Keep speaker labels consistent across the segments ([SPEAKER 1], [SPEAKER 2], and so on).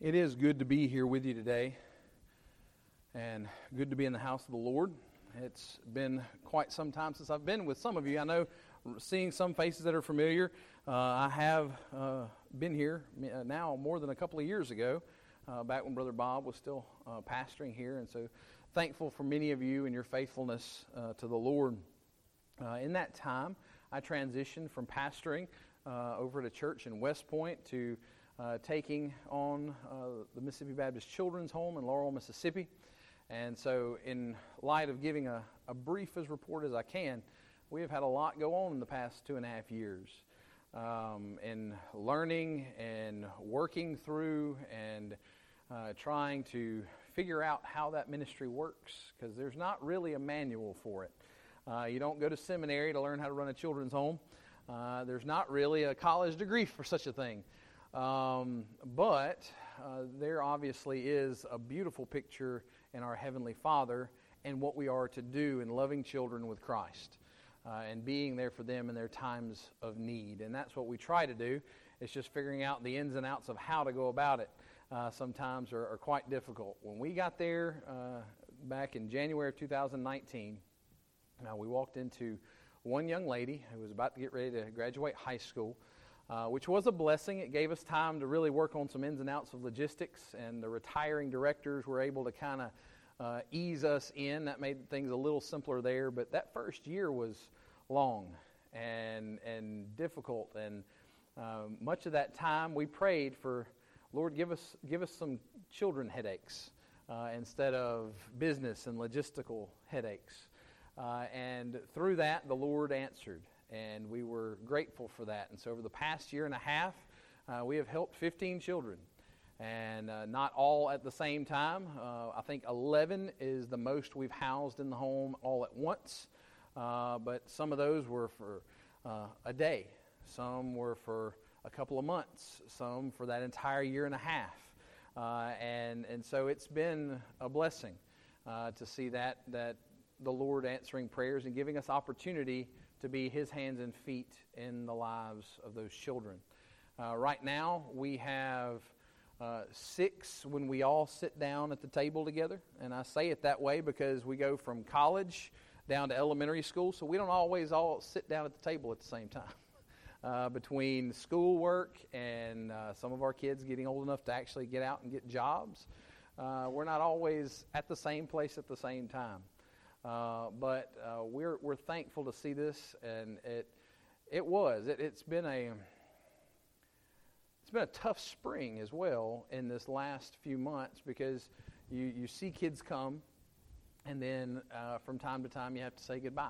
[SPEAKER 1] It is good to be here with you today and good to be in the house of the Lord. It's been quite some time since I've been with some of you. I know seeing some faces that are familiar. Uh, I have uh, been here uh, now more than a couple of years ago, uh, back when Brother Bob was still uh, pastoring here. And so thankful for many of you and your faithfulness uh, to the Lord. in that time, I transitioned from pastoring over to church in West Point to uh, taking on uh, the Mississippi Baptist Children's Home in Laurel, Mississippi. And so, in light of giving a, a brief as report as I can, we have had a lot go on in the past two and a half years um, in learning and working through and uh, trying to figure out how that ministry works because there's not really a manual for it. Uh, you don't go to seminary to learn how to run a children's home. Uh, there's not really a college degree for such a thing. Um, but uh, there obviously is a beautiful picture in our Heavenly Father and what we are to do in loving children with Christ uh, and being there for them in their times of need. And that's what we try to do. It's just figuring out the ins and outs of how to go about it. Uh, sometimes are, are, quite difficult. When we got there uh, back in January of 2019, uh, we walked into one young lady who was about to get ready to graduate high school uh, which was a blessing. It gave us time to really work on some ins and outs of logistics, and the retiring directors were able to kind of uh, ease us in. That made things a little simpler there. But that first year was long and and difficult, and uh, much of that time we prayed for, Lord, give us give us some children headaches uh, instead of business and logistical headaches. Uh, and through that, the Lord answered and we were grateful for that. And so, over the past year and a half, uh, we have helped 15 children, and uh, not all at the same time. Uh, I think 11 is the most we've housed in the home all at once, uh, but some of those were for uh, a day, some were for a couple of months, some for that entire year and a half. Uh, and, and so it's been a blessing to see that, that the Lord answering prayers and giving us opportunity to be his hands and feet in the lives of those children. Uh, right now, we have uh, six when we all sit down at the table together. And I say it that way because we go from college down to elementary school, so we don't always all sit down at the table at the same time. Uh, between schoolwork and uh, some of our kids getting old enough to actually get out and get jobs, uh, we're not always at the same place at the same time. Uh, but uh, we're, we're thankful to see this, and it, it was. It, it's been a it's been a tough spring as well in this last few months because you, you see kids come, and then uh, from time to time you have to say goodbye.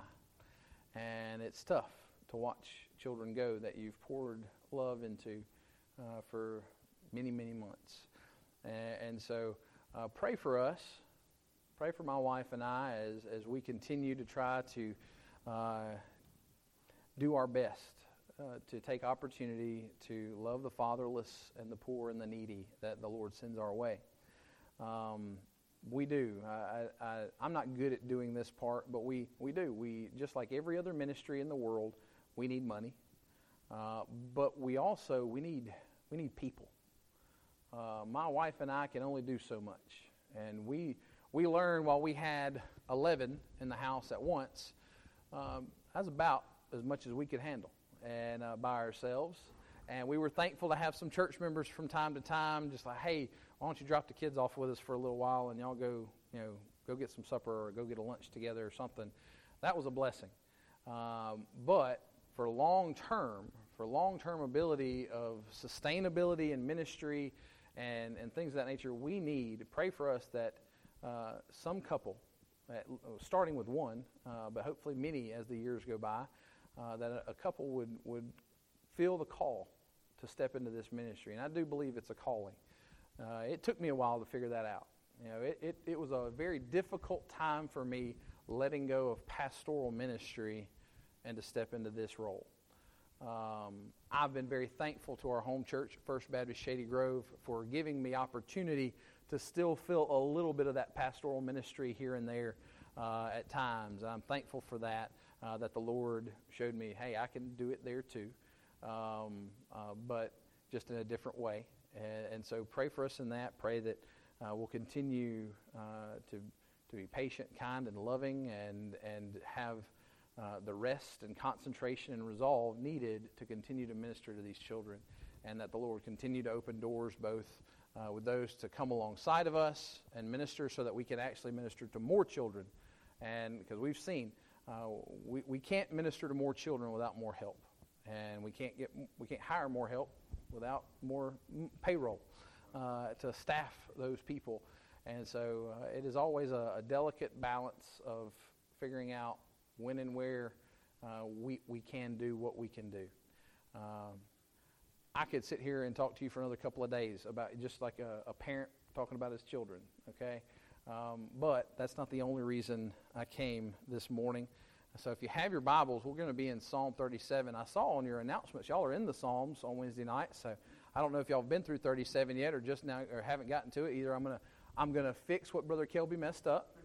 [SPEAKER 1] And it's tough to watch children go that you've poured love into uh, for many, many months. And, and so uh, pray for us pray for my wife and I as, as we continue to try to uh, do our best uh, to take opportunity to love the fatherless and the poor and the needy that the Lord sends our way. Um, we do. I, I'm not good at doing this part, but we, we do. We just like every other ministry in the world, we need money, uh, but we also we need we need people. Uh, my wife and I can only do so much, and we we learned while we had 11 in the house at once, um, that's about as much as we could handle and uh, by ourselves. And we were thankful to have some church members from time to time, just like, hey, why don't you drop the kids off with us for a little while and y'all go, you know, go get some supper or go get a lunch together or something. That was a blessing. Um, but for long term, for long term ability of sustainability and ministry and, and things of that nature, we need, pray for us that uh, some couple, at, starting with one, uh, but hopefully many as the years go by, uh, that a, a, couple would, would feel the call to step into this ministry. And I do believe it's a calling. Uh, it took me a while to figure that out. You know, it, it, it was a very difficult time for me letting go of pastoral ministry and to step into this role. Um, I've been very thankful to our home church, First Baptist Shady Grove, for giving me opportunity to still feel a little bit of that pastoral ministry here and there uh, at times. I'm thankful for that, uh, that the Lord showed me, hey, I can do it there too. Um, uh, but just in a different way. And, and so pray for us in that. Pray that uh, we'll continue uh, to, to be patient, kind, and loving, and, and have uh, the rest and concentration and resolve needed to continue to minister to these children. And that the Lord continue to open doors both uh, with those to come alongside of us and minister so that we can actually minister to more children. And because we've seen, uh, we, we can't minister to more children without more help. And we can't, get, we can't hire more help without more payroll uh, to staff those people. And so uh, it is always a, a, delicate balance of figuring out when and where uh, we, we can do what we can do. Um, I could sit here and talk to you for another couple of days about just like a, a parent talking about his children, okay? Um, but that's not the only reason I came this morning. So if you have your Bibles, we're going to be in Psalm 37. I saw on your announcements y'all are in the Psalms on Wednesday night. So I don't know if y'all have been through 37 yet or just now or haven't gotten to it. Either I'm going to I'm going to fix what Brother Kelby messed up,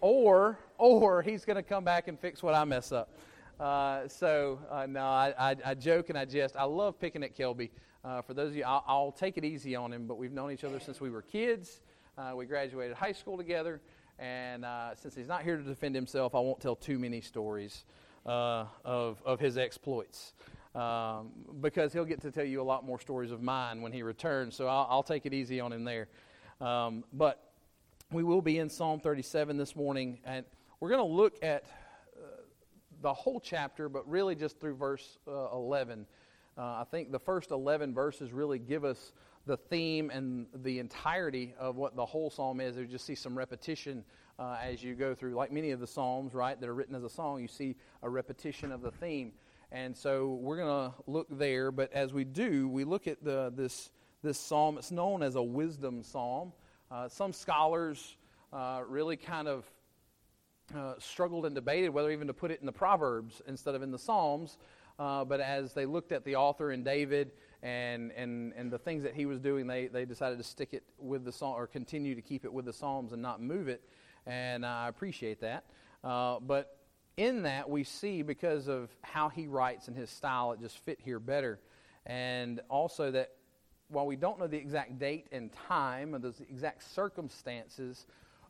[SPEAKER 1] or or he's going to come back and fix what I mess up. Uh, so uh, no, I, I, I, joke and I jest. I love picking at Kelby. Uh, for those of you, I'll, I'll, take it easy on him. But we've known each other since we were kids. Uh, we graduated high school together, and uh, since he's not here to defend himself, I won't tell too many stories uh, of of his exploits. Um, because he'll get to tell you a lot more stories of mine when he returns. So I'll, I'll take it easy on him there. Um, but we will be in Psalm 37 this morning, and we're going to look at the whole chapter, but really just through verse uh, 11. Uh, I think the first 11 verses really give us the theme and the entirety of what the whole psalm is. You just see some repetition uh, as you go through, like many of the psalms, right, that are written as a song. You see a repetition of the theme, and so we're going to look there. But as we do, we look at the this this psalm. It's known as a wisdom psalm. Uh, some scholars uh, really kind of uh, struggled and debated whether even to put it in the Proverbs instead of in the Psalms. Uh, but as they looked at the author and David and, and, and the things that he was doing, they, they decided to stick it with the Psalm or continue to keep it with the Psalms and not move it. And I appreciate that. Uh, but in that, we see because of how he writes and his style, it just fit here better. And also that while we don't know the exact date and time or the exact circumstances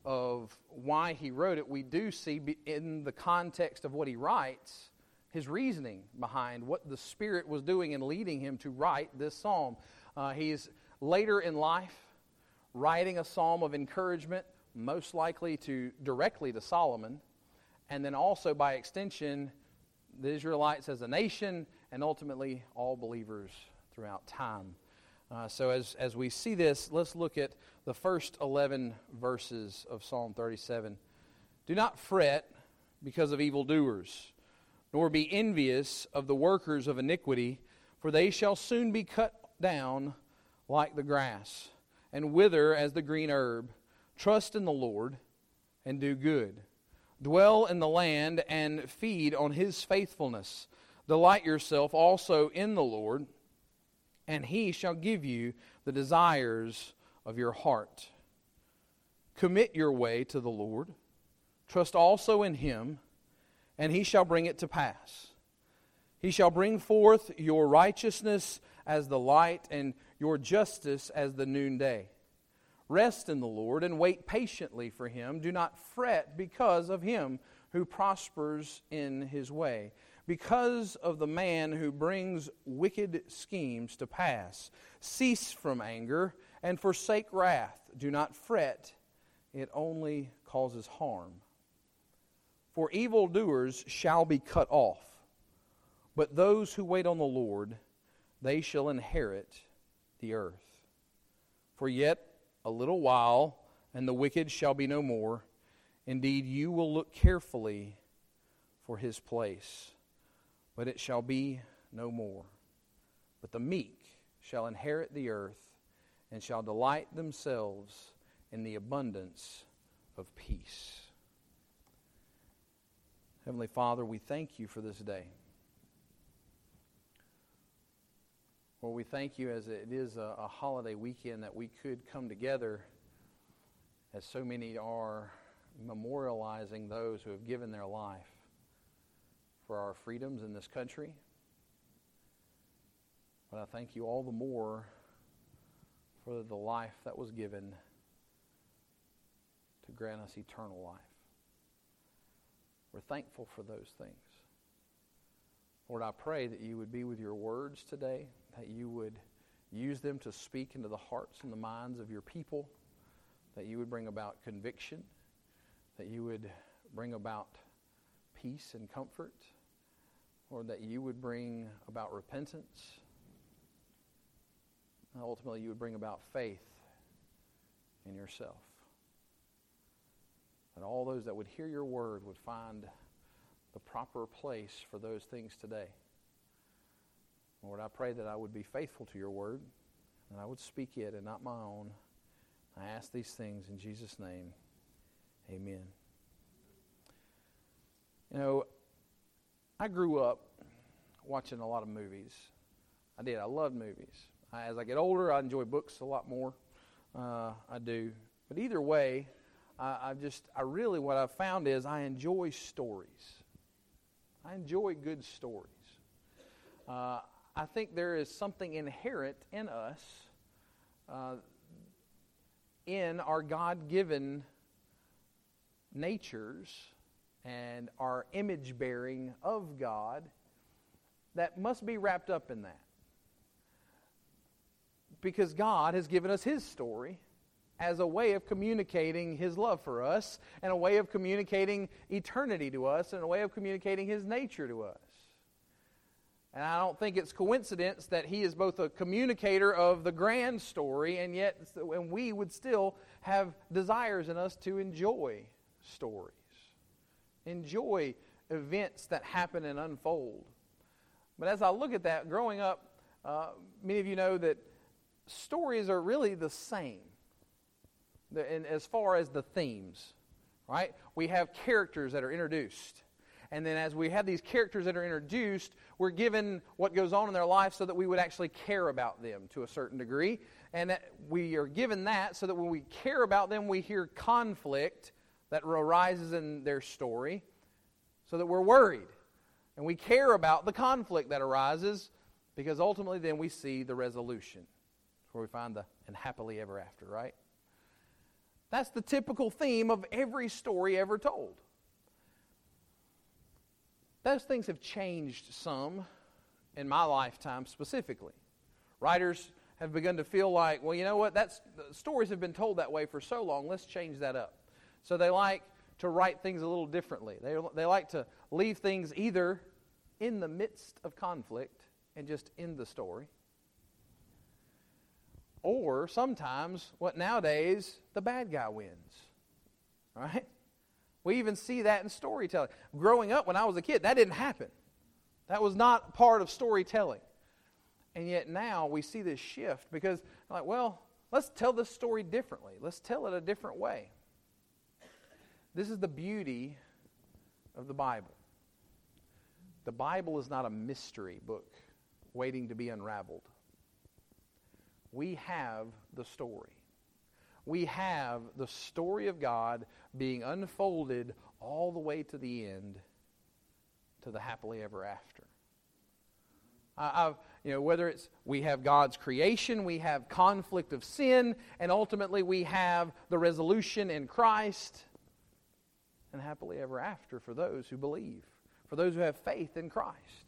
[SPEAKER 1] of why he wrote it, we do see in the context of what he writes his reasoning behind what the Spirit was doing and leading him to write this psalm. Uh, he's later in life writing a psalm of encouragement, most likely to directly to Solomon, and then also by extension, the Israelites as a nation, and ultimately all believers throughout time. Uh, so, as, as we see this, let's look at the first 11 verses of Psalm 37. Do not fret because of evildoers, nor be envious of the workers of iniquity, for they shall soon be cut down like the grass, and wither as the green herb. Trust in the Lord and do good. Dwell in the land and feed on his faithfulness. Delight yourself also in the Lord and he shall give you the desires of your heart. Commit your way to the Lord. Trust also in him, and he shall bring it to pass. He shall bring forth your righteousness as the light, and your justice as the noonday. Rest in the Lord and wait patiently for him. Do not fret because of him who prospers in his way because of the man who brings wicked schemes to pass. Cease from anger and forsake wrath. Do not fret, it only causes harm. For evildoers shall be cut off, but those who wait on the Lord, they shall inherit the earth. For yet a little while, and the wicked shall be no more. Indeed, you will look carefully for his place but it shall be no more. But the meek shall inherit the earth and shall delight themselves in the abundance of peace. Heavenly Father, we thank you for this day. Well, we thank you as it is a, a holiday weekend that we could come together, as so many are memorializing those who have given their life. For our freedoms in this country. But I thank you all the more for the life that was given to grant us eternal life. We're thankful for those things. Lord, I pray that you would be with your words today, that you would use them to speak into the hearts and the minds of your people, that you would bring about conviction, that you would bring about peace and comfort, or that you would bring about repentance. And ultimately, you would bring about faith in yourself. That all those that would hear your word would find the proper place for those things today. Lord, I pray that I would be faithful to your word and I would speak it and not my own. I ask these things in Jesus' name. Amen. You know, I grew up watching a lot of movies. I did. I loved movies. I, as I get older, I enjoy books a lot more. Uh, I do. But either way, I, I just, I really, what I've found is I enjoy stories. I enjoy good stories. Uh, I think there is something inherent in us, uh, in our God given natures and our image bearing of God that must be wrapped up in that. Because God has given us His story as a way of communicating His love for us, and a way of communicating eternity to us, and a way of communicating His nature to us. And I don't think it's coincidence that He is both a communicator of the grand story, and yet and we would still have desires in us to enjoy stories, enjoy events that happen and unfold. But as I look at that, growing up, uh, many of you know that stories are really the same and as far as the themes, right? We have characters that are introduced. And then as we have these characters that are introduced, we're given what goes on in their life so that we would actually care about them to a certain degree. And we are given that so that when we care about them, we hear conflict that arises in their story so that we're worried. And we care about the conflict that arises because ultimately then we see the resolution. where we find the and happily ever after, right? That's the typical theme of every story ever told. Those things have changed some in my lifetime specifically. Writers have begun to feel like, well, you know what? That's stories have been told that way for so long. Let's change that up. So they like to write things a little differently. They, they like to leave things either in the midst of conflict and just end the story, or sometimes, what nowadays, the bad guy wins. Right? We even see that in storytelling. Growing up when I was a kid, that didn't happen. That was not part of storytelling. And yet now we see this shift because, like, well, let's tell this story differently. Let's tell it a different way. This is the beauty of the Bible. The Bible is not a mystery book waiting to be unraveled we have the story. We have the story of God being unfolded all the way to the end, to the happily ever after. I've, you know, whether it's we have God's creation, we have conflict of sin, and ultimately we have the resolution in Christ, and happily ever after for those who believe, for those who have faith in Christ.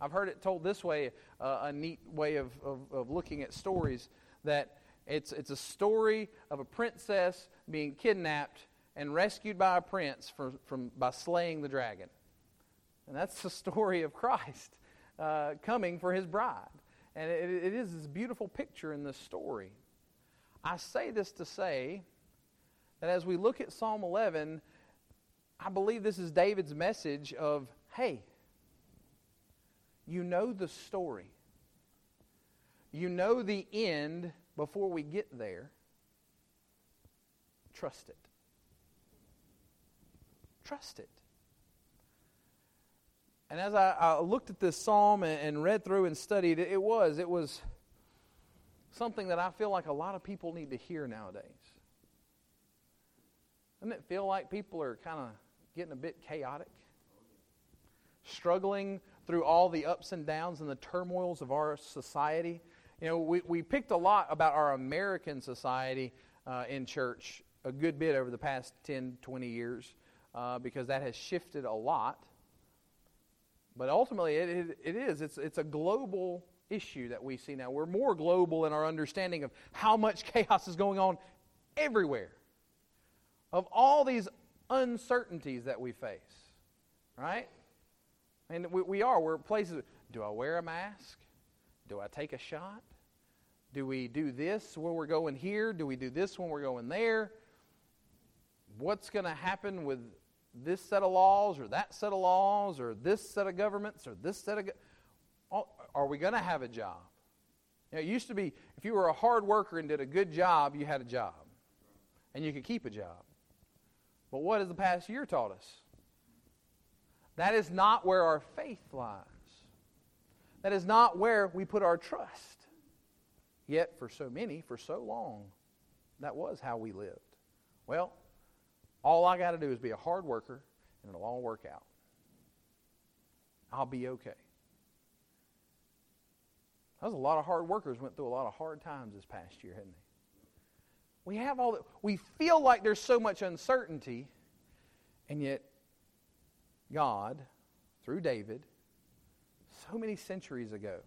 [SPEAKER 1] I've heard it told this way, uh, a neat way of, of, of looking at stories, that it's, it's a story of a princess being kidnapped and rescued by a prince for, from, by slaying the dragon. And that's the story of Christ uh, coming for his bride. And it, it is this beautiful picture in this story. I say this to say that as we look at Psalm 11, I believe this is David's message of, hey, you know the story. You know the end before we get there. Trust it. Trust it. And as I, I looked at this psalm and, and, read through and studied, it, it was it was something that I feel like a lot of people need to hear nowadays. Doesn't it feel like people are kind of getting a bit chaotic? Struggling through all the ups and downs and the turmoils of our society. You know, we, we picked a lot about our American society uh, in church a good bit over the past 10, 20 years uh, because that has shifted a lot. But ultimately, it, it, it is. It's, it's a global issue that we see now. We're more global in our understanding of how much chaos is going on everywhere, of all these uncertainties that we face, right? And we, we are. We're places. Do I wear a mask? Do I take a shot? Do we do this when we're going here? Do we do this when we're going there? What's going to happen with this set of laws or that set of laws or this set of governments or this set of. Are we going to have a job? You know, it used to be if you were a hard worker and did a good job, you had a job. And you could keep a job. But what has the past year taught us? That is not where our faith lies. That is not where we put our trust. Yet, for so many, for so long, that was how we lived. Well, all I got to do is be a hard worker, and it'll all work out. I'll be okay. That was a lot of hard workers went through a lot of hard times this past year, hadn't they? We have all that. We feel like there's so much uncertainty, and yet God, through David, so many centuries ago,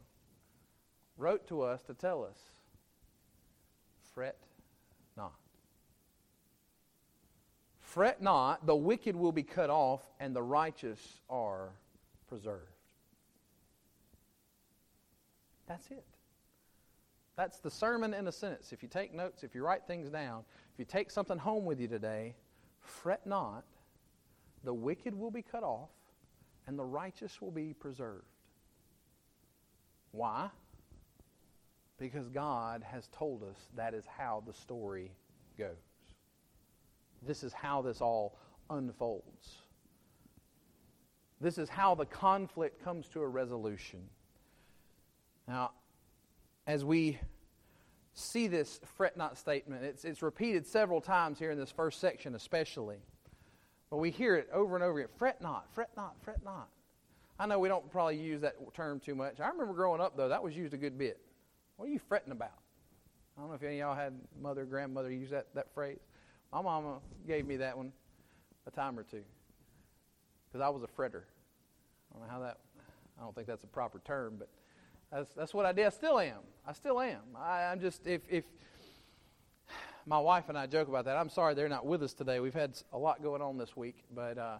[SPEAKER 1] wrote to us to tell us, fret not. Fret not, the wicked will be cut off, and the righteous are preserved. That's it. That's the sermon in a sentence. If you take notes, if you write things down, if you take something home with you today, fret not, the wicked will be cut off, and the righteous will be preserved. Why? Because God has told us that is how the story goes. This is how this all unfolds. This is how the conflict comes to a resolution. Now, as we see this fret not statement, it's, it's repeated several times here in this first section, especially. But we hear it over and over again fret not, fret not, fret not. I know we don't probably use that term too much. I remember growing up, though, that was used a good bit. What are you fretting about? I don't know if any of y'all had mother, grandmother use that, that phrase. My mama gave me that one a time or two because I was a fretter. I don't know how that, I don't think that's a proper term, but that's, that's what I did. I still am. I still am. I, I'm just, if, if my wife and I joke about that, I'm sorry they're not with us today. We've had a lot going on this week, but uh,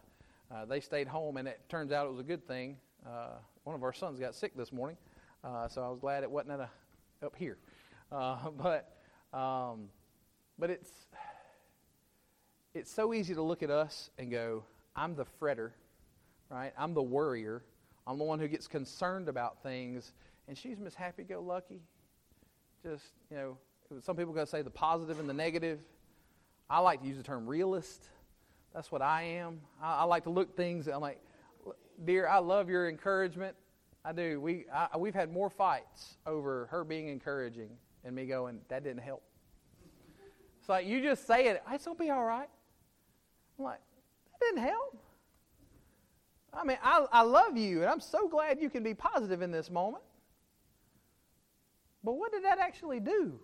[SPEAKER 1] uh, they stayed home, and it turns out it was a good thing. Uh, one of our sons got sick this morning, uh, so I was glad it wasn't a, up here. Uh, but, um, but it's, it's so easy to look at us and go, I'm the fretter, right? I'm the worrier. I'm the one who gets concerned about things and she's Miss Happy Go Lucky. Just, you know, some people are going to say the positive and the negative. I like to use the term realist. That's what I am. I, I like to look things. I'm like, dear, I love your encouragement. I do. We I, we've had more fights over her being encouraging and me going, that didn't help. It's like you just say it. It's gonna be all right. I'm like, that didn't help. I mean, I, I love you, and I'm so glad you can be positive in this moment. But what did that actually do?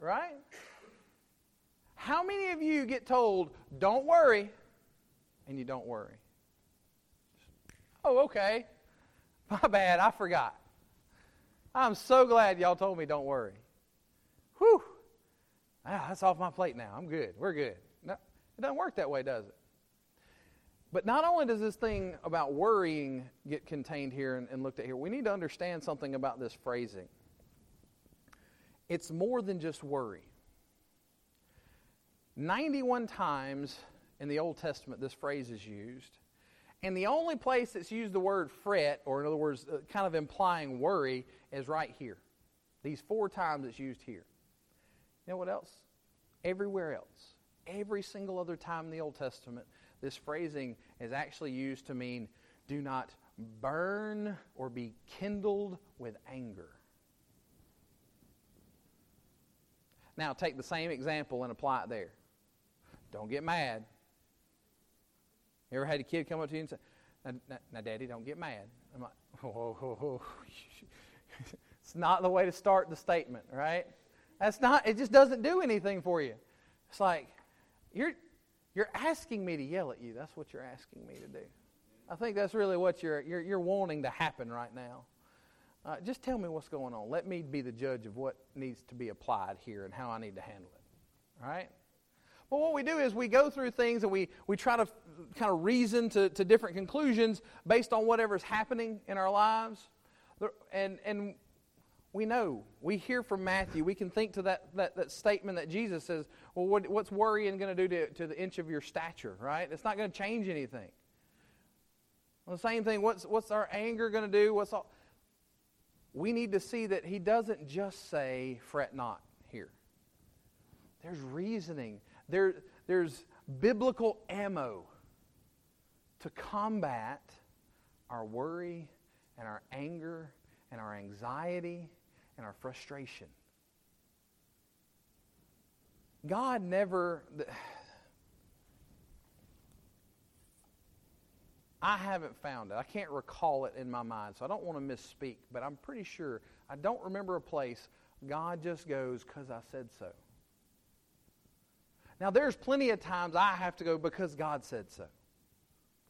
[SPEAKER 1] Right? How many of you get told, don't worry, and you don't worry? Oh, okay. My bad, I forgot. I'm so glad y'all told me don't worry. Whew. Ah, that's off my plate now. I'm good. We're good. No, it doesn't work that way, does it? But not only does this thing about worrying get contained here and, and looked at here, we need to understand something about this phrasing. It's more than just worry. 91 times in the Old Testament this phrase is used. And the only place that's used the word fret, or in other words, uh, kind of implying worry, is right here. These four times it's used here. You know what else? Everywhere else. Every single other time in the Old Testament, this phrasing is actually used to mean do not burn or be kindled with anger. Now, take the same example and apply it there. Don't get mad. You ever had a kid come up to you and say, now, now, now Daddy, don't get mad. I'm like, whoa, whoa, whoa. it's not the way to start the statement, right? That's not, it just doesn't do anything for you. It's like, you're, you're asking me to yell at you. That's what you're asking me to do. I think that's really what you're, you're, you're wanting to happen right now. Uh, just tell me what's going on. Let me be the judge of what needs to be applied here and how I need to handle it. All right? But what we do is we go through things and we, we try to kind of reason to, to different conclusions based on whatever's happening in our lives. And, and we know, we hear from Matthew, we can think to that, that, that statement that Jesus says, well, what, what's worrying going to do to, the inch of your stature, right? It's not going to change anything. Well, the same thing, what's, what's our anger going to do? What's all? We need to see that he doesn't just say, fret not here. There's reasoning there, there's biblical ammo to combat our worry and our anger and our anxiety and our frustration. God never. I haven't found it. I can't recall it in my mind, so I don't want to misspeak, but I'm pretty sure. I don't remember a place God just goes, because I said so. Now, there's plenty of times I have to go because God said so.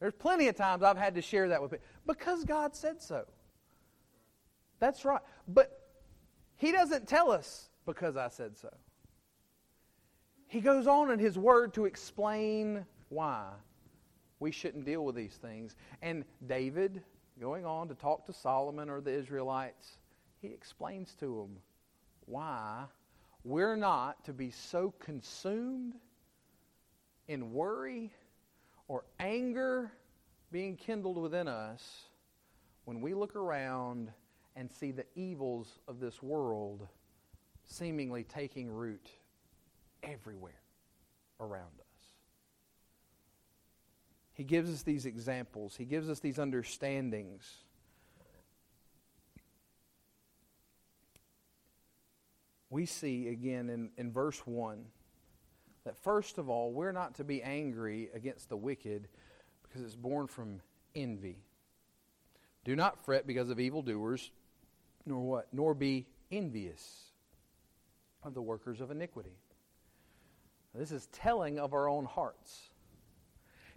[SPEAKER 1] There's plenty of times I've had to share that with people because God said so. That's right. But He doesn't tell us because I said so. He goes on in His Word to explain why we shouldn't deal with these things. And David, going on to talk to Solomon or the Israelites, he explains to them why we're not to be so consumed in worry or anger being kindled within us when we look around and see the evils of this world seemingly taking root everywhere around us. He gives us these examples, he gives us these understandings we see again in, in verse 1 that first of all, we're not to be angry against the wicked because it's born from envy. Do not fret because of evildoers, nor what? Nor be envious of the workers of iniquity. This is telling of our own hearts.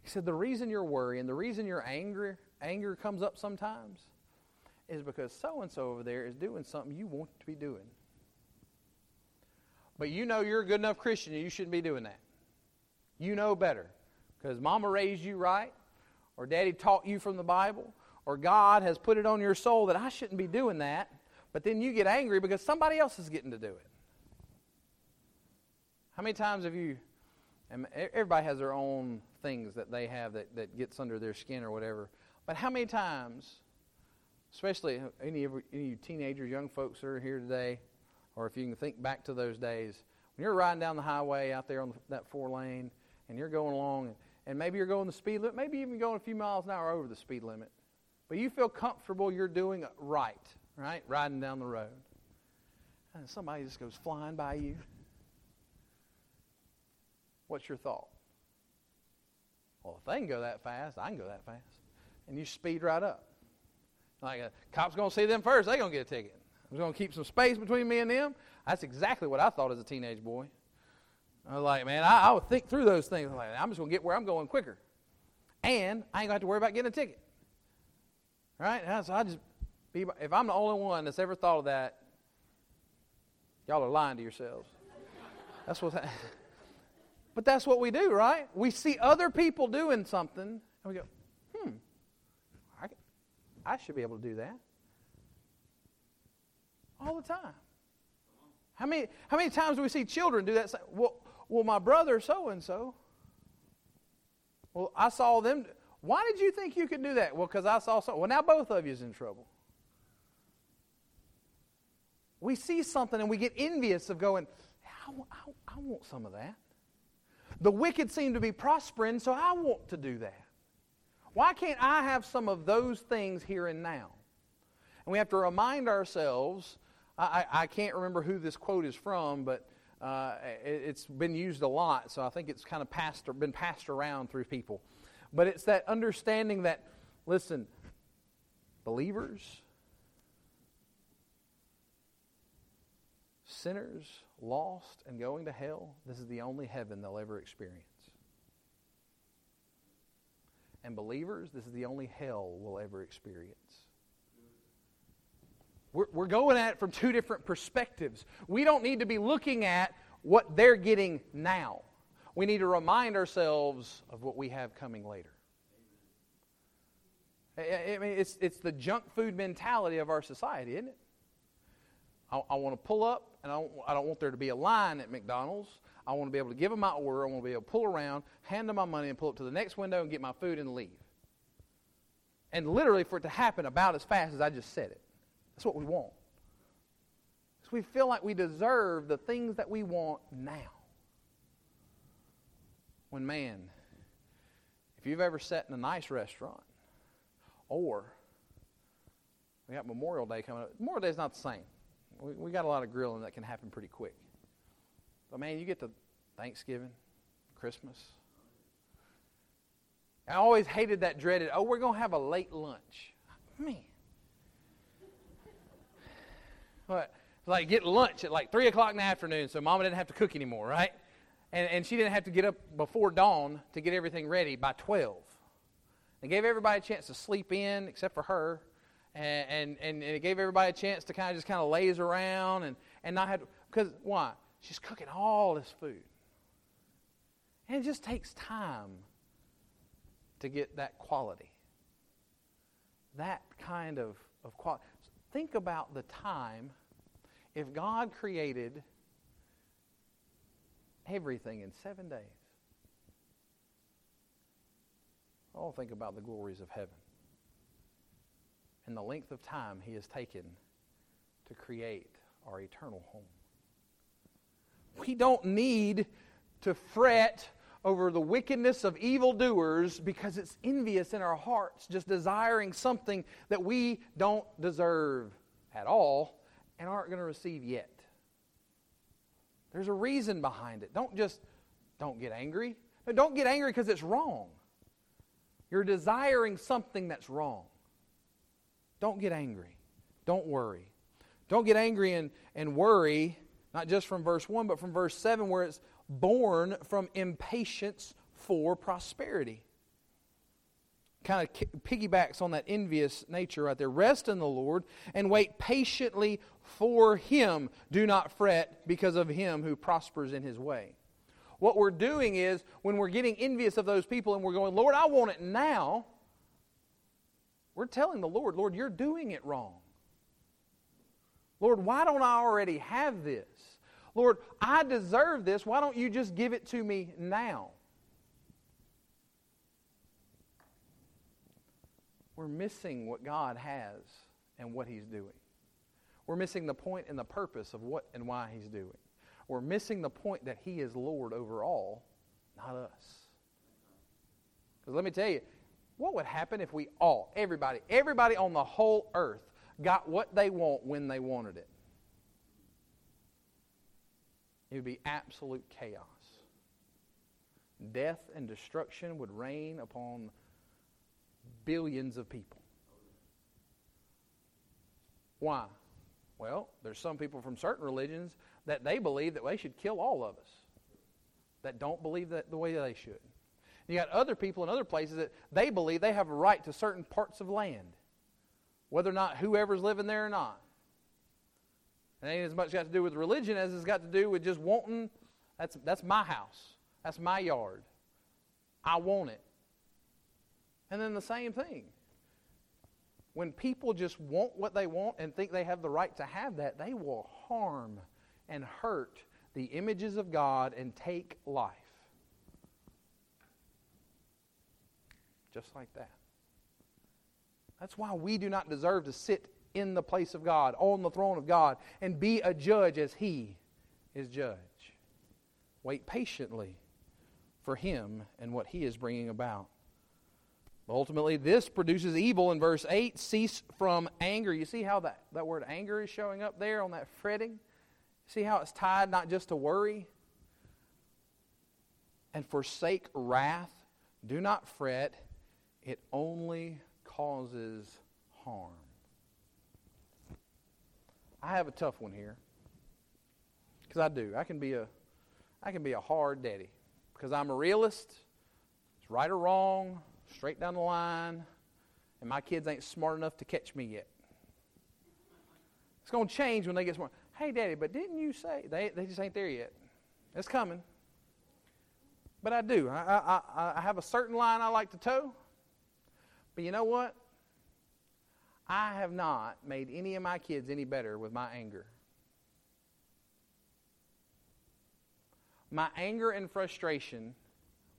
[SPEAKER 1] He said the reason you're worrying, the reason your anger anger comes up sometimes is because so and so over there is doing something you want to be doing. But you know you're a good enough Christian and you shouldn't be doing that. You know better. Because mama raised you right, or daddy taught you from the Bible, or God has put it on your soul that I shouldn't be doing that. But then you get angry because somebody else is getting to do it. How many times have you, everybody has their own things that they have that, that gets under their skin or whatever. But how many times, especially any of, any teenagers, young folks that are here today, or if you can think back to those days, when you're riding down the highway out there on the, that four lane and you're going along, and, and maybe you're going the speed limit, maybe even going a few miles an hour over the speed limit, but you feel comfortable you're doing it right, right? Riding down the road. And somebody just goes flying by you. What's your thought? Well, if they can go that fast, I can go that fast. And you speed right up. Like a cop's going to see them first, they're going to get a ticket. I'm going to keep some space between me and them. That's exactly what I thought as a teenage boy. I was like, man, I, I would think through those things. I'm, like, I'm just going to get where I'm going quicker. And I ain't to have to worry about getting a ticket. Right? So I just, be, if I'm the only one that's ever thought of that, y'all are lying to yourselves. That's what. but that's what we do, right? We see other people doing something, and we go, hmm, I, I should be able to do that. All the time. How many, how many times do we see children do that? Well, well my brother so and so. Well, I saw them. Why did you think you could do that? Well, because I saw so. Well, now both of you is in trouble. We see something and we get envious of going, I, I, I want some of that. The wicked seem to be prospering, so I want to do that. Why can't I have some of those things here and now? And we have to remind ourselves I, I can't remember who this quote is from, but uh, it, has been used a lot, so I think it's kind of passed been passed around through people. But it's that understanding that, listen, Believers, sinners, lost, and going to hell, this is the only heaven they'll ever experience. And believers, this is the only hell we'll ever experience. We're, we're going at it from two different perspectives. We don't need to be looking at what they're getting now. We need to remind ourselves of what we have coming later. I mean, it's, it's the junk food mentality of our society, isn't it? I, I want to pull up, and I don't, I don't want there to be a line at McDonald's. I want to be able to give them my order. I want to be able to pull around, hand them my money, and pull up to the next window and get my food and leave. And literally, for it to happen about as fast as I just said it. That's what we want. Because we feel like we deserve the things that we want now. When, man, if you've ever sat in a nice restaurant, or we got Memorial Day coming up, Memorial Day is not the same. We, we got a lot of grilling that can happen pretty quick. But man, you get to Thanksgiving, Christmas. I always hated that dreaded, oh, we're going to have a late lunch. Man. But like get lunch at like 3 o'clock in the afternoon so mama didn't have to cook anymore, right? And, and she didn't have to get up before dawn to get everything ready by 12. They gave everybody a chance to sleep in except for her. And, and, and it gave everybody a chance to kind of just kind of laze around and, and not have to, because why? She's cooking all this food. And it just takes time to get that quality. That kind of, of quality. Think about the time if God created everything in seven days. Oh, think about the glories of heaven and the length of time He has taken to create our eternal home. We don't need to fret over the wickedness of evildoers because it's envious in our hearts, just desiring something that we don't deserve at all and aren't going to receive yet. There's a reason behind it. Don't just don't get angry. No, don't get angry because it's wrong. You're desiring something that's wrong. Don't get angry. Don't worry. Don't get angry and, and worry not just from verse 1, but from verse 7, where it's born from impatience for prosperity. Kind of piggybacks on that envious nature right there. Rest in the Lord and wait patiently for Him. Do not fret because of Him who prospers in His way. What we're doing is when we're getting envious of those people and we're going, Lord, I want it now, we're telling the Lord, Lord, you're doing it wrong. Lord, why don't I already have this? Lord, I deserve this. Why don't you just give it to me now? We're missing what God has and what He's doing. We're missing the point and the purpose of what and why He's doing. We're missing the point that He is Lord over all, not us. Because let me tell you, what would happen if we all, everybody, everybody on the whole earth, got what they want when they wanted it. It would be absolute chaos. Death and destruction would reign upon billions of people. Why? Well, there's some people from certain religions that they believe that they should kill all of us, that don't believe that the way they should. You got other people in other places that they believe they have a right to certain parts of land whether or not whoever's living there or not. It ain't as much got to do with religion as it's got to do with just wanting. That's, that's my house. That's my yard. I want it. And then the same thing. When people just want what they want and think they have the right to have that, they will harm and hurt the images of God and take life. Just like that. That's why we do not deserve to sit in the place of God, on the throne of God, and be a judge as He is judge. Wait patiently for Him and what He is bringing about. Ultimately, this produces evil in verse 8. Cease from anger. You see how that, that word anger is showing up there on that fretting? See how it's tied not just to worry? And forsake wrath. Do not fret, it only causes harm. I have a tough one here. Because I do. I can be a I can be a hard daddy. Because I'm a realist. It's right or wrong, straight down the line, and my kids ain't smart enough to catch me yet. It's going to change when they get smart. Hey, Daddy, but didn't you say? They, they just ain't there yet. It's coming. But I do. I, I, I have a certain line I like to toe. But you know what? I have not made any of my kids any better with my anger. My anger and frustration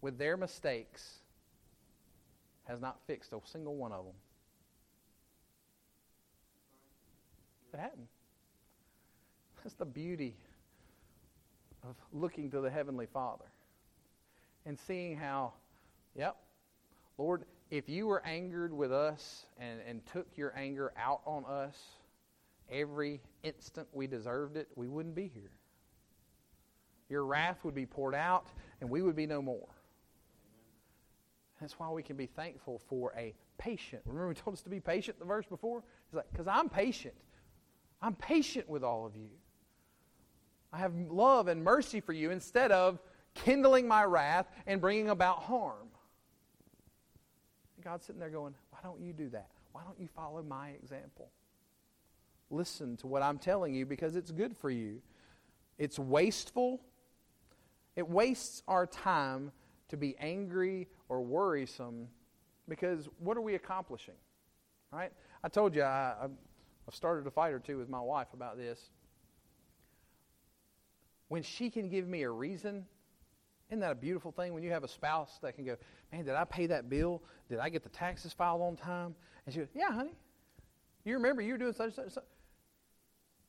[SPEAKER 1] with their mistakes has not fixed a single one of them. It hadn't. That's the beauty of looking to the Heavenly Father and seeing how, yep, Lord, if you were angered with us and, and took your anger out on us every instant we deserved it, we wouldn't be here. Your wrath would be poured out and we would be no more. That's why we can be thankful for a patient. Remember, we told us to be patient the verse before? He's like, because I'm patient. I'm patient with all of you. I have love and mercy for you instead of kindling my wrath and bringing about harm. God's sitting there going, Why don't you do that? Why don't you follow my example? Listen to what I'm telling you because it's good for you. It's wasteful. It wastes our time to be angry or worrisome because what are we accomplishing? Right? I told you I, I've started a fight or two with my wife about this. When she can give me a reason, isn't that a beautiful thing when you have a spouse that can go, Man, did I pay that bill? Did I get the taxes filed on time? And she goes, Yeah, honey. You remember you were doing such and such.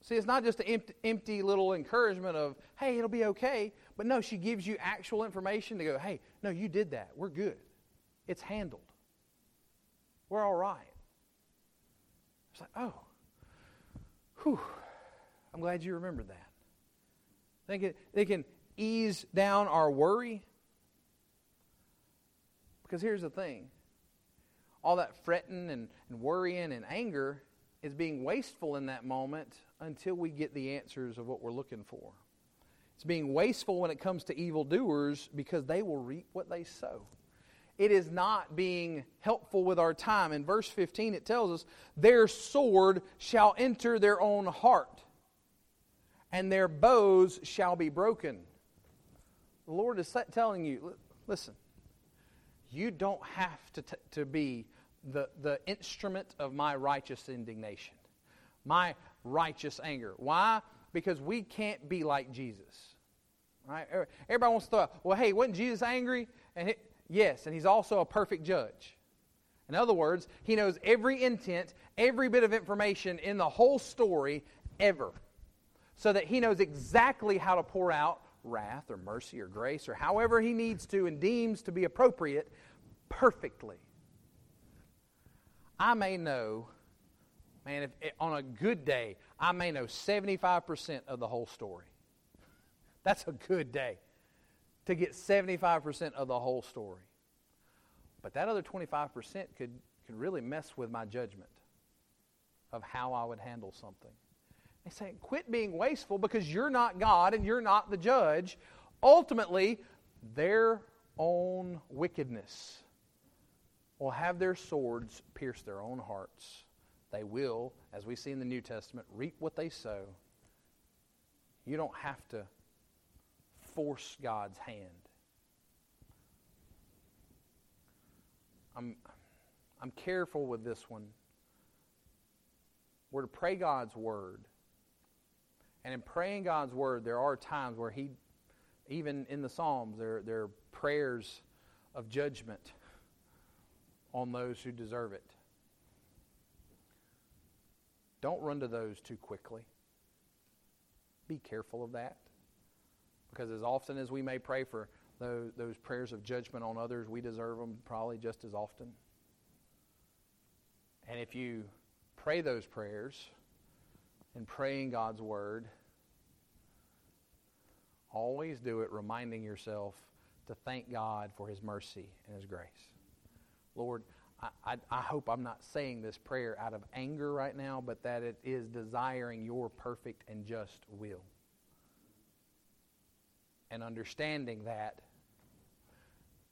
[SPEAKER 1] See, it's not just an empty, empty little encouragement of, Hey, it'll be okay. But no, she gives you actual information to go, Hey, no, you did that. We're good. It's handled. We're all right. It's like, Oh, Whew. I'm glad you remembered that. They can, they can ease down our worry. Because here's the thing all that fretting and, and worrying and anger is being wasteful in that moment until we get the answers of what we're looking for. It's being wasteful when it comes to evildoers because they will reap what they sow it is not being helpful with our time. In verse 15, it tells us, Their sword shall enter their own heart, and their bows shall be broken. The Lord is telling you, listen, you don't have to, t- to be the, the instrument of my righteous indignation, my righteous anger. Why? Because we can't be like Jesus. Right? Everybody wants to throw out, well, hey, wasn't Jesus angry? And Yes, and he's also a perfect judge. In other words, he knows every intent, every bit of information in the whole story ever. So that he knows exactly how to pour out wrath or mercy or grace or however he needs to and deems to be appropriate perfectly. I may know, man, if, eh, on a good day, I may know 75% of the whole story. That's a good day to get 75% of the whole story. But that other 25% could, could really mess with my judgment of how I would handle something. They say, quit being wasteful because you're not God and you're not the judge. Ultimately, their own wickedness will have their swords pierce their own hearts. They will, as we see in the New Testament, reap what they sow. You don't have to force God's hand. I'm, I'm careful with this one. We're to pray God's word. And in praying God's word, there are times where He, even in the Psalms, there, there are prayers of judgment on those who deserve it. Don't run to those too quickly. Be careful of that. Because as often as we may pray for those, those prayers of judgment on others, we deserve them probably just as often. And if you pray those prayers and praying God's word, always do it reminding yourself to thank God for his mercy and his grace. Lord, I, I, I hope I'm not saying this prayer out of anger right now, but that it is desiring your perfect and just will. And understanding that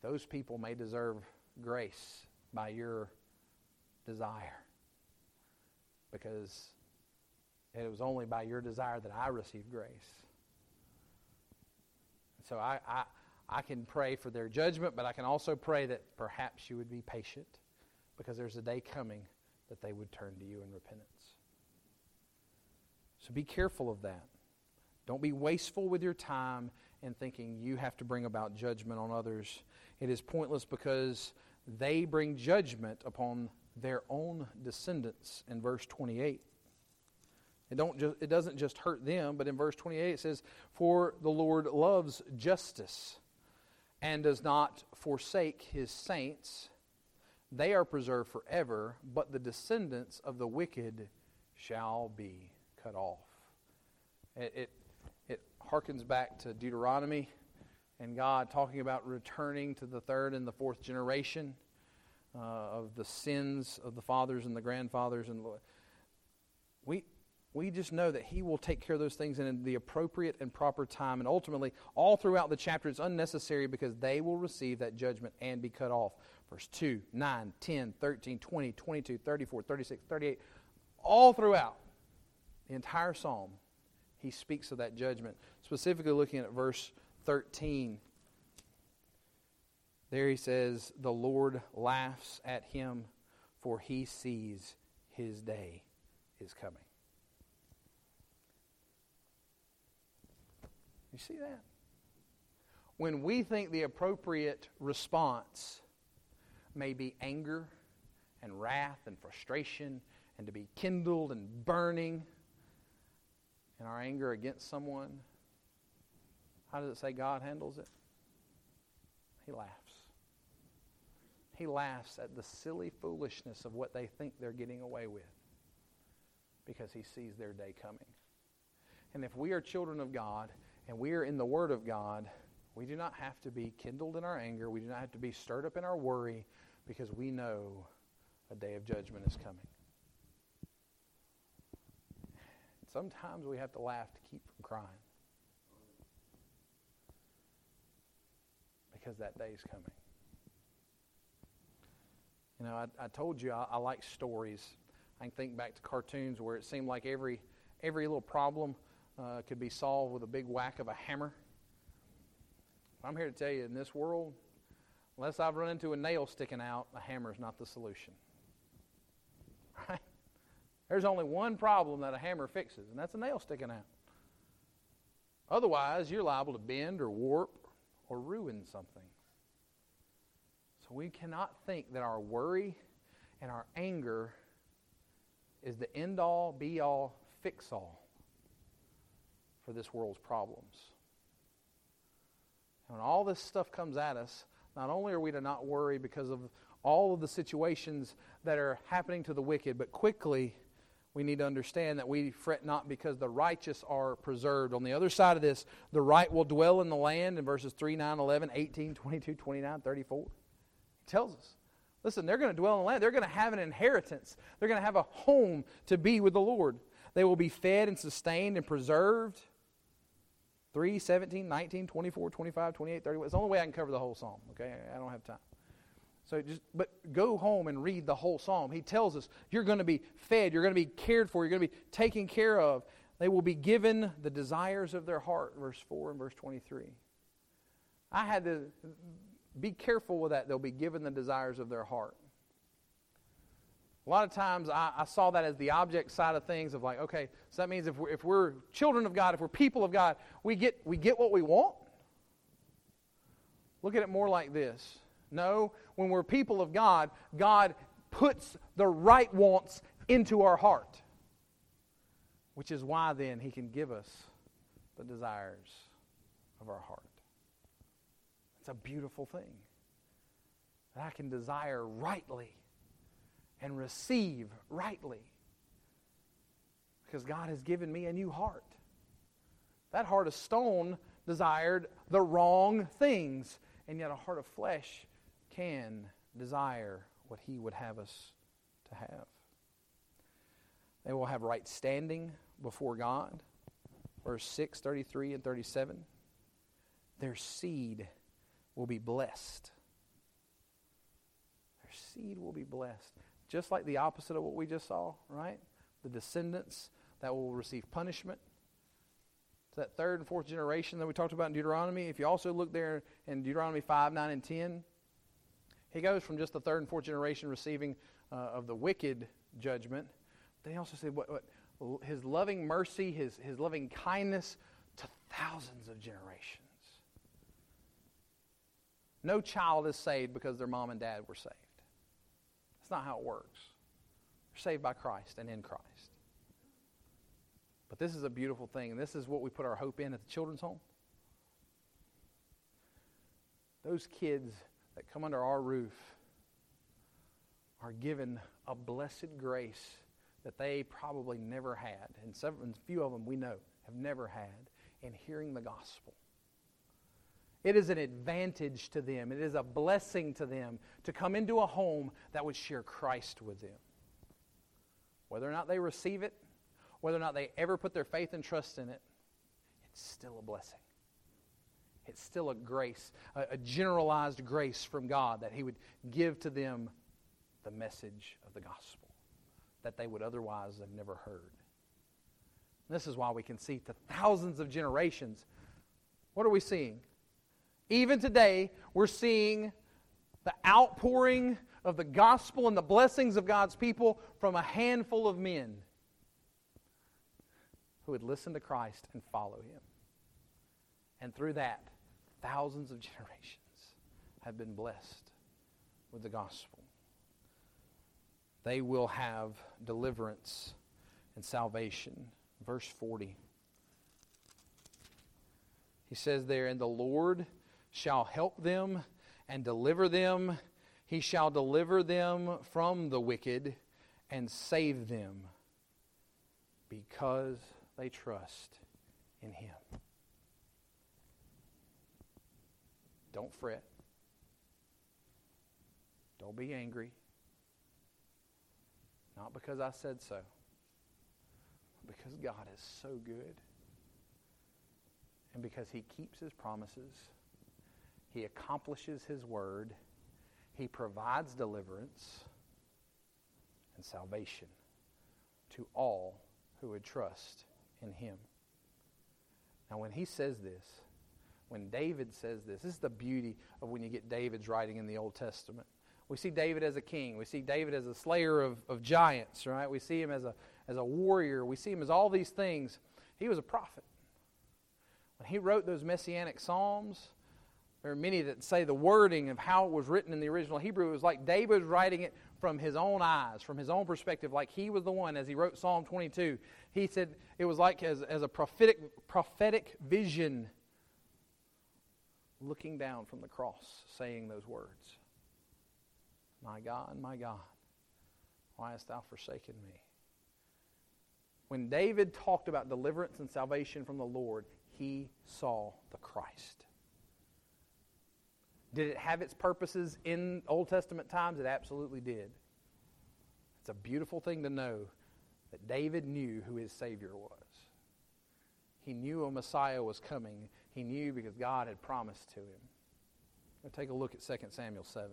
[SPEAKER 1] those people may deserve grace by your desire. Because it was only by your desire that I received grace. So I, I, I can pray for their judgment, but I can also pray that perhaps you would be patient because there's a day coming that they would turn to you in repentance. So be careful of that. Don't be wasteful with your time in thinking you have to bring about judgment on others. It is pointless because they bring judgment upon their own descendants in verse 28. It, don't just, it doesn't just hurt them, but in verse 28 it says, For the Lord loves justice and does not forsake his saints. They are preserved forever, but the descendants of the wicked shall be cut off. It, it, it harkens back to Deuteronomy and God talking about returning to the third and the fourth generation uh, of the sins of the fathers and the grandfathers. And we, we just know that He will take care of those things in the appropriate and proper time. And ultimately, all throughout the chapter, it's unnecessary because they will receive that judgment and be cut off. Verse 2, 9, 10, 13, 20, 22, 34, 36, 38, all throughout the entire psalm, he speaks of that judgment. Specifically, looking at verse 13, there he says, The Lord laughs at him, for he sees his day is coming. You see that? When we think the appropriate response may be anger and wrath and frustration and to be kindled and burning in our anger against someone, how does it say God handles it? He laughs. He laughs at the silly foolishness of what they think they're getting away with because he sees their day coming. And if we are children of God and we are in the Word of God, we do not have to be kindled in our anger. We do not have to be stirred up in our worry because we know a day of judgment is coming. Sometimes we have to laugh to keep from crying because that day is coming. You know, I, I told you I, I like stories. I can think back to cartoons where it seemed like every every little problem uh, could be solved with a big whack of a hammer. I'm here to tell you, in this world, unless I've run into a nail sticking out, a hammer is not the solution. Right? There's only one problem that a hammer fixes, and that's a nail sticking out. Otherwise, you're liable to bend or warp or ruin something. So we cannot think that our worry and our anger is the end all, be all, fix all for this world's problems. And when all this stuff comes at us, not only are we to not worry because of all of the situations that are happening to the wicked, but quickly we need to understand that we fret not because the righteous are preserved. On the other side of this, the right will dwell in the land in verses 3, 9, 11, 18, 22, 29, 34. He tells us. Listen, they're going to dwell in the land. They're going to have an inheritance. They're going to have a home to be with the Lord. They will be fed and sustained and preserved. 3, 17, 19, 24, 25, 28, 31. It's the only way I can cover the whole psalm, okay? I don't have time. So just but go home and read the whole psalm. He tells us you're going to be fed, you're going to be cared for, you're going to be taken care of. They will be given the desires of their heart, verse 4 and verse 23. I had to be careful with that. They'll be given the desires of their heart. A lot of times I, I, saw that as the object side of things of like, okay, so that means if we're, if we're children of God, if we're people of God, we get, we get what we want. Look at it more like this. No, when we're people of God, God puts the right wants into our heart, which is why then He can give us the desires of our heart. It's a beautiful thing that I can desire rightly and receive rightly. Because God has given me a new heart. That heart of stone desired the wrong things, and yet a heart of flesh can desire what He would have us to have. They will have right standing before God. Verse 6, 33, and 37. Their seed will be blessed. Their seed will be blessed. Just like the opposite of what we just saw, right? The descendants that will receive punishment. To that third and fourth generation that we talked about in Deuteronomy. If you also look there in Deuteronomy 5, 9, and 10, he goes from just the third and fourth generation receiving uh, of the wicked judgment. They also say what, what, his loving mercy, his, his loving kindness to thousands of generations. No child is saved because their mom and dad were saved. That's not how it works. You're saved by Christ and in Christ. But this is a beautiful thing, and this is what we put our hope in at the children's home. Those kids that come under our roof are given a blessed grace that they probably never had. And, several, and few of them we know have never had in hearing the gospel. It is an advantage to them, it is a blessing to them to come into a home that would share Christ with them. Whether or not they receive it, whether or not they ever put their faith and trust in it, it's still a blessing. It's still a grace, a, a generalized grace from God that He would give to them the message of the gospel that they would otherwise have never heard. This is why we can see to thousands of generations. What are we seeing? Even today, we're seeing the outpouring of the gospel and the blessings of God's people from a handful of men who would listen to Christ and follow him. And through that, thousands of generations have been blessed with the gospel. They will have deliverance and salvation. Verse 40. He says there, And the Lord shall help them and deliver them. He shall deliver them from the wicked and save them because they trust in Him. Don't fret. Don't be angry. Not because I said so, because God is so good. And because He keeps His promises, He accomplishes His word, He provides deliverance and salvation to all who would trust in Him. Now, when He says this, when David says this, this is the beauty of when you get David's writing in the Old Testament. We see David as a king. We see David as a slayer of, of giants, right? We see him as a, as a warrior. We see him as all these things. He was a prophet. When he wrote those messianic psalms, there are many that say the wording of how it was written in the original Hebrew was like David was writing it from his own eyes, from his own perspective, like he was the one as he wrote Psalm 22. He said it was like as, as a prophetic, prophetic vision looking down from the cross, saying those words My God, my God, why hast thou forsaken me? When David talked about deliverance and salvation from the Lord, he saw the Christ. Did it have its purposes in Old Testament times? It absolutely did. It's a beautiful thing to know that David knew who his Savior was. He knew a Messiah was coming, he knew because God had promised to him. Let's take a look at 2 Samuel 7.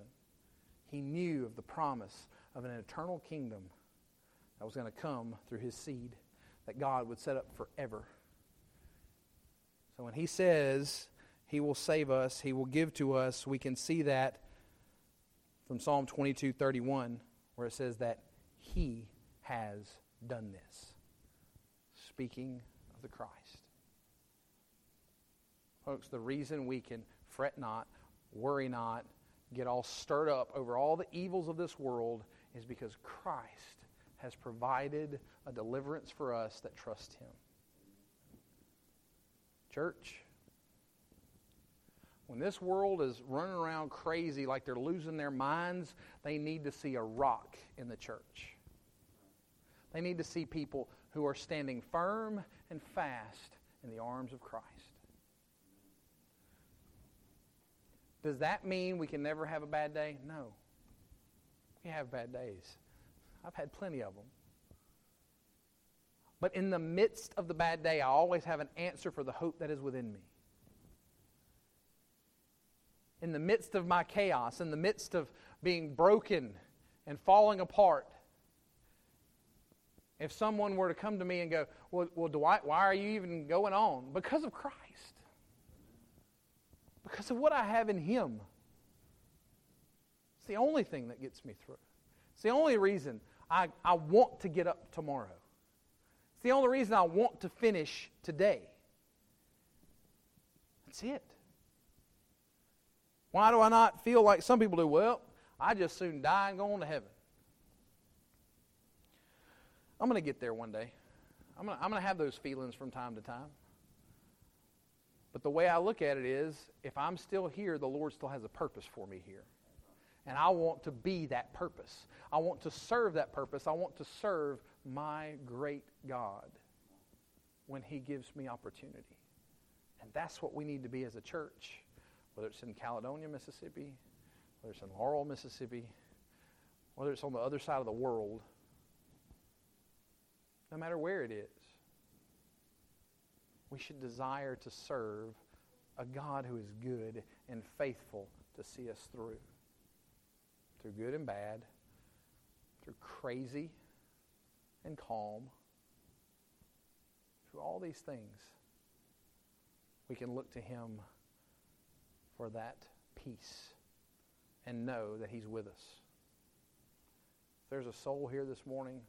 [SPEAKER 1] He knew of the promise of an eternal kingdom that was going to come through his seed that God would set up forever. So when he says he will save us, he will give to us, we can see that from Psalm 22 31, where it says that he has done this. Speaking of the Christ. Folks, the reason we can fret not, worry not, get all stirred up over all the evils of this world is because Christ has provided a deliverance for us that trust Him. Church, when this world is running around crazy like they're losing their minds, they need to see a rock in the church. They need to see people who are standing firm and fast in the arms of Christ. Does that mean we can never have a bad day? No. We have bad days. I've had plenty of them. But in the midst of the bad day, I always have an answer for the hope that is within me. In the midst of my chaos, in the midst of being broken and falling apart, if someone were to come to me and go, Well, well Dwight, why are you even going on? Because of Christ. Because of what I have in Him. It's the only thing that gets me through. It's the only reason I, I want to get up tomorrow. It's the only reason I want to finish today. That's it. Why do I not feel like some people do? Well, I just soon die and go on to heaven. I'm going to get there one day. I'm going, I'm going to have those feelings from time to time. But the way I look at it is if I'm still here, the Lord still has a purpose for me here. And I want to be that purpose. I want to serve that purpose. I want to serve my great God when He gives me opportunity. And that's what we need to be as a church, whether it's in Caledonia, Mississippi, whether it's in Laurel, Mississippi, whether it's on the other side of the world, no matter where it is. We should desire to serve a God who is good and faithful to see us through. Through good and bad, through crazy and calm, through all these things, we can look to Him for that peace and know that He's with us. If there's a soul here this morning,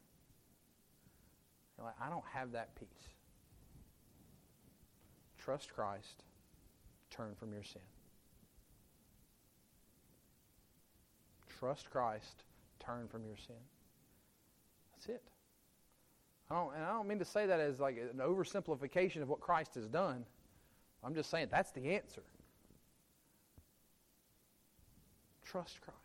[SPEAKER 1] like, I don't have that peace. Trust Christ, turn from your sin. Trust Christ, turn from your sin. That's it. I don't, and I don't mean to say that as like an oversimplification of what Christ has done. I'm just saying that's the answer. Trust Christ.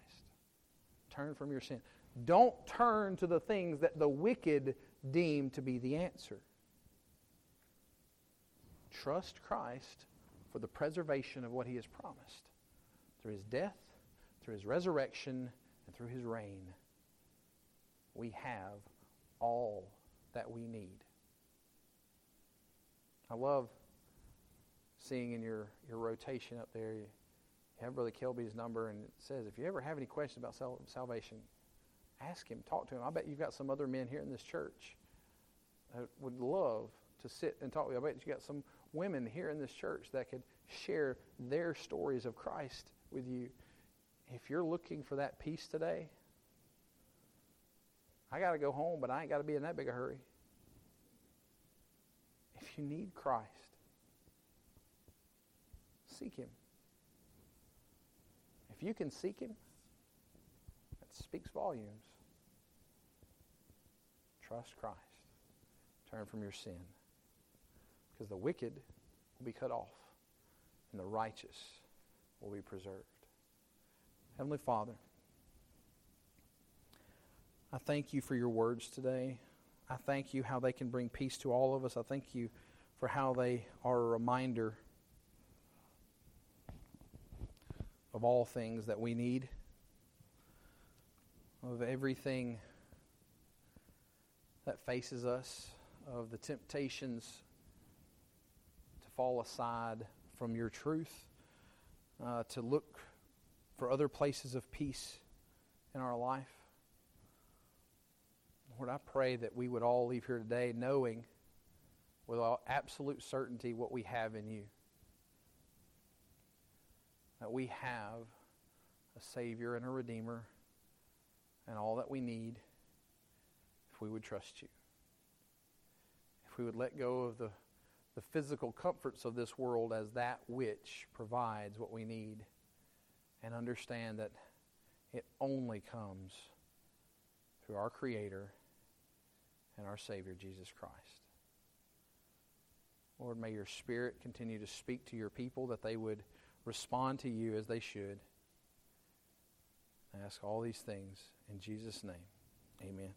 [SPEAKER 1] Turn from your sin. Don't turn to the things that the wicked deem to be the answer. Trust Christ for the preservation of what he has promised through his death, through his resurrection, and through his reign. We have all that we need. I love seeing in your, your rotation up there, you have Brother Kelby's number, and it says, if you ever have any questions about sal- salvation, ask him, talk to him. I bet you've got some other men here in this church that would love to sit and talk with you. I bet you got some women here in this church that could share their stories of Christ with you. If you're looking for that peace today, I got to go home, but I ain't got to be in that big a hurry. If you need Christ, seek Him. If you can seek Him, that speaks volumes. Trust Christ. Turn from your sin. Because the wicked will be cut off, and the righteous will be preserved. Heavenly Father, I thank you for your words today. I thank you how they can bring peace to all of us. I thank you for how they are a reminder of all things that we need, of everything that faces us, of the temptations to fall aside from your truth, uh, to look for other places of peace in our life. Lord, I pray that we would all leave here today knowing with absolute certainty what we have in you. That we have a Savior and a Redeemer and all that we need if we would trust you. If we would let go of the, the physical comforts of this world as that which provides what we need and understand that it only comes through our Creator and our Savior, Jesus Christ. Lord, may your Spirit continue to speak to your people that they would respond to you as they should. I ask all these things in Jesus' name. Amen.